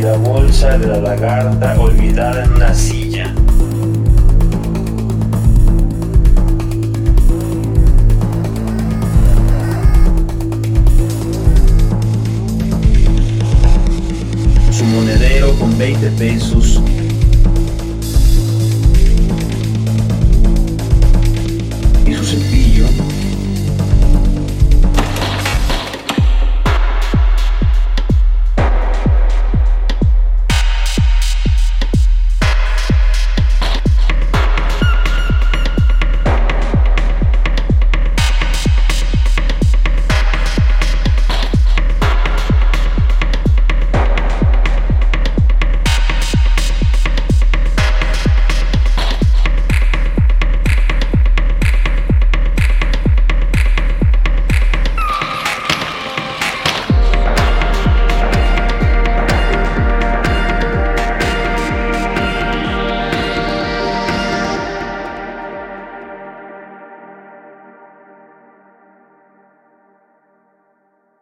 La bolsa de la lagarta olvidada en una silla. Su monedero con 20 pesos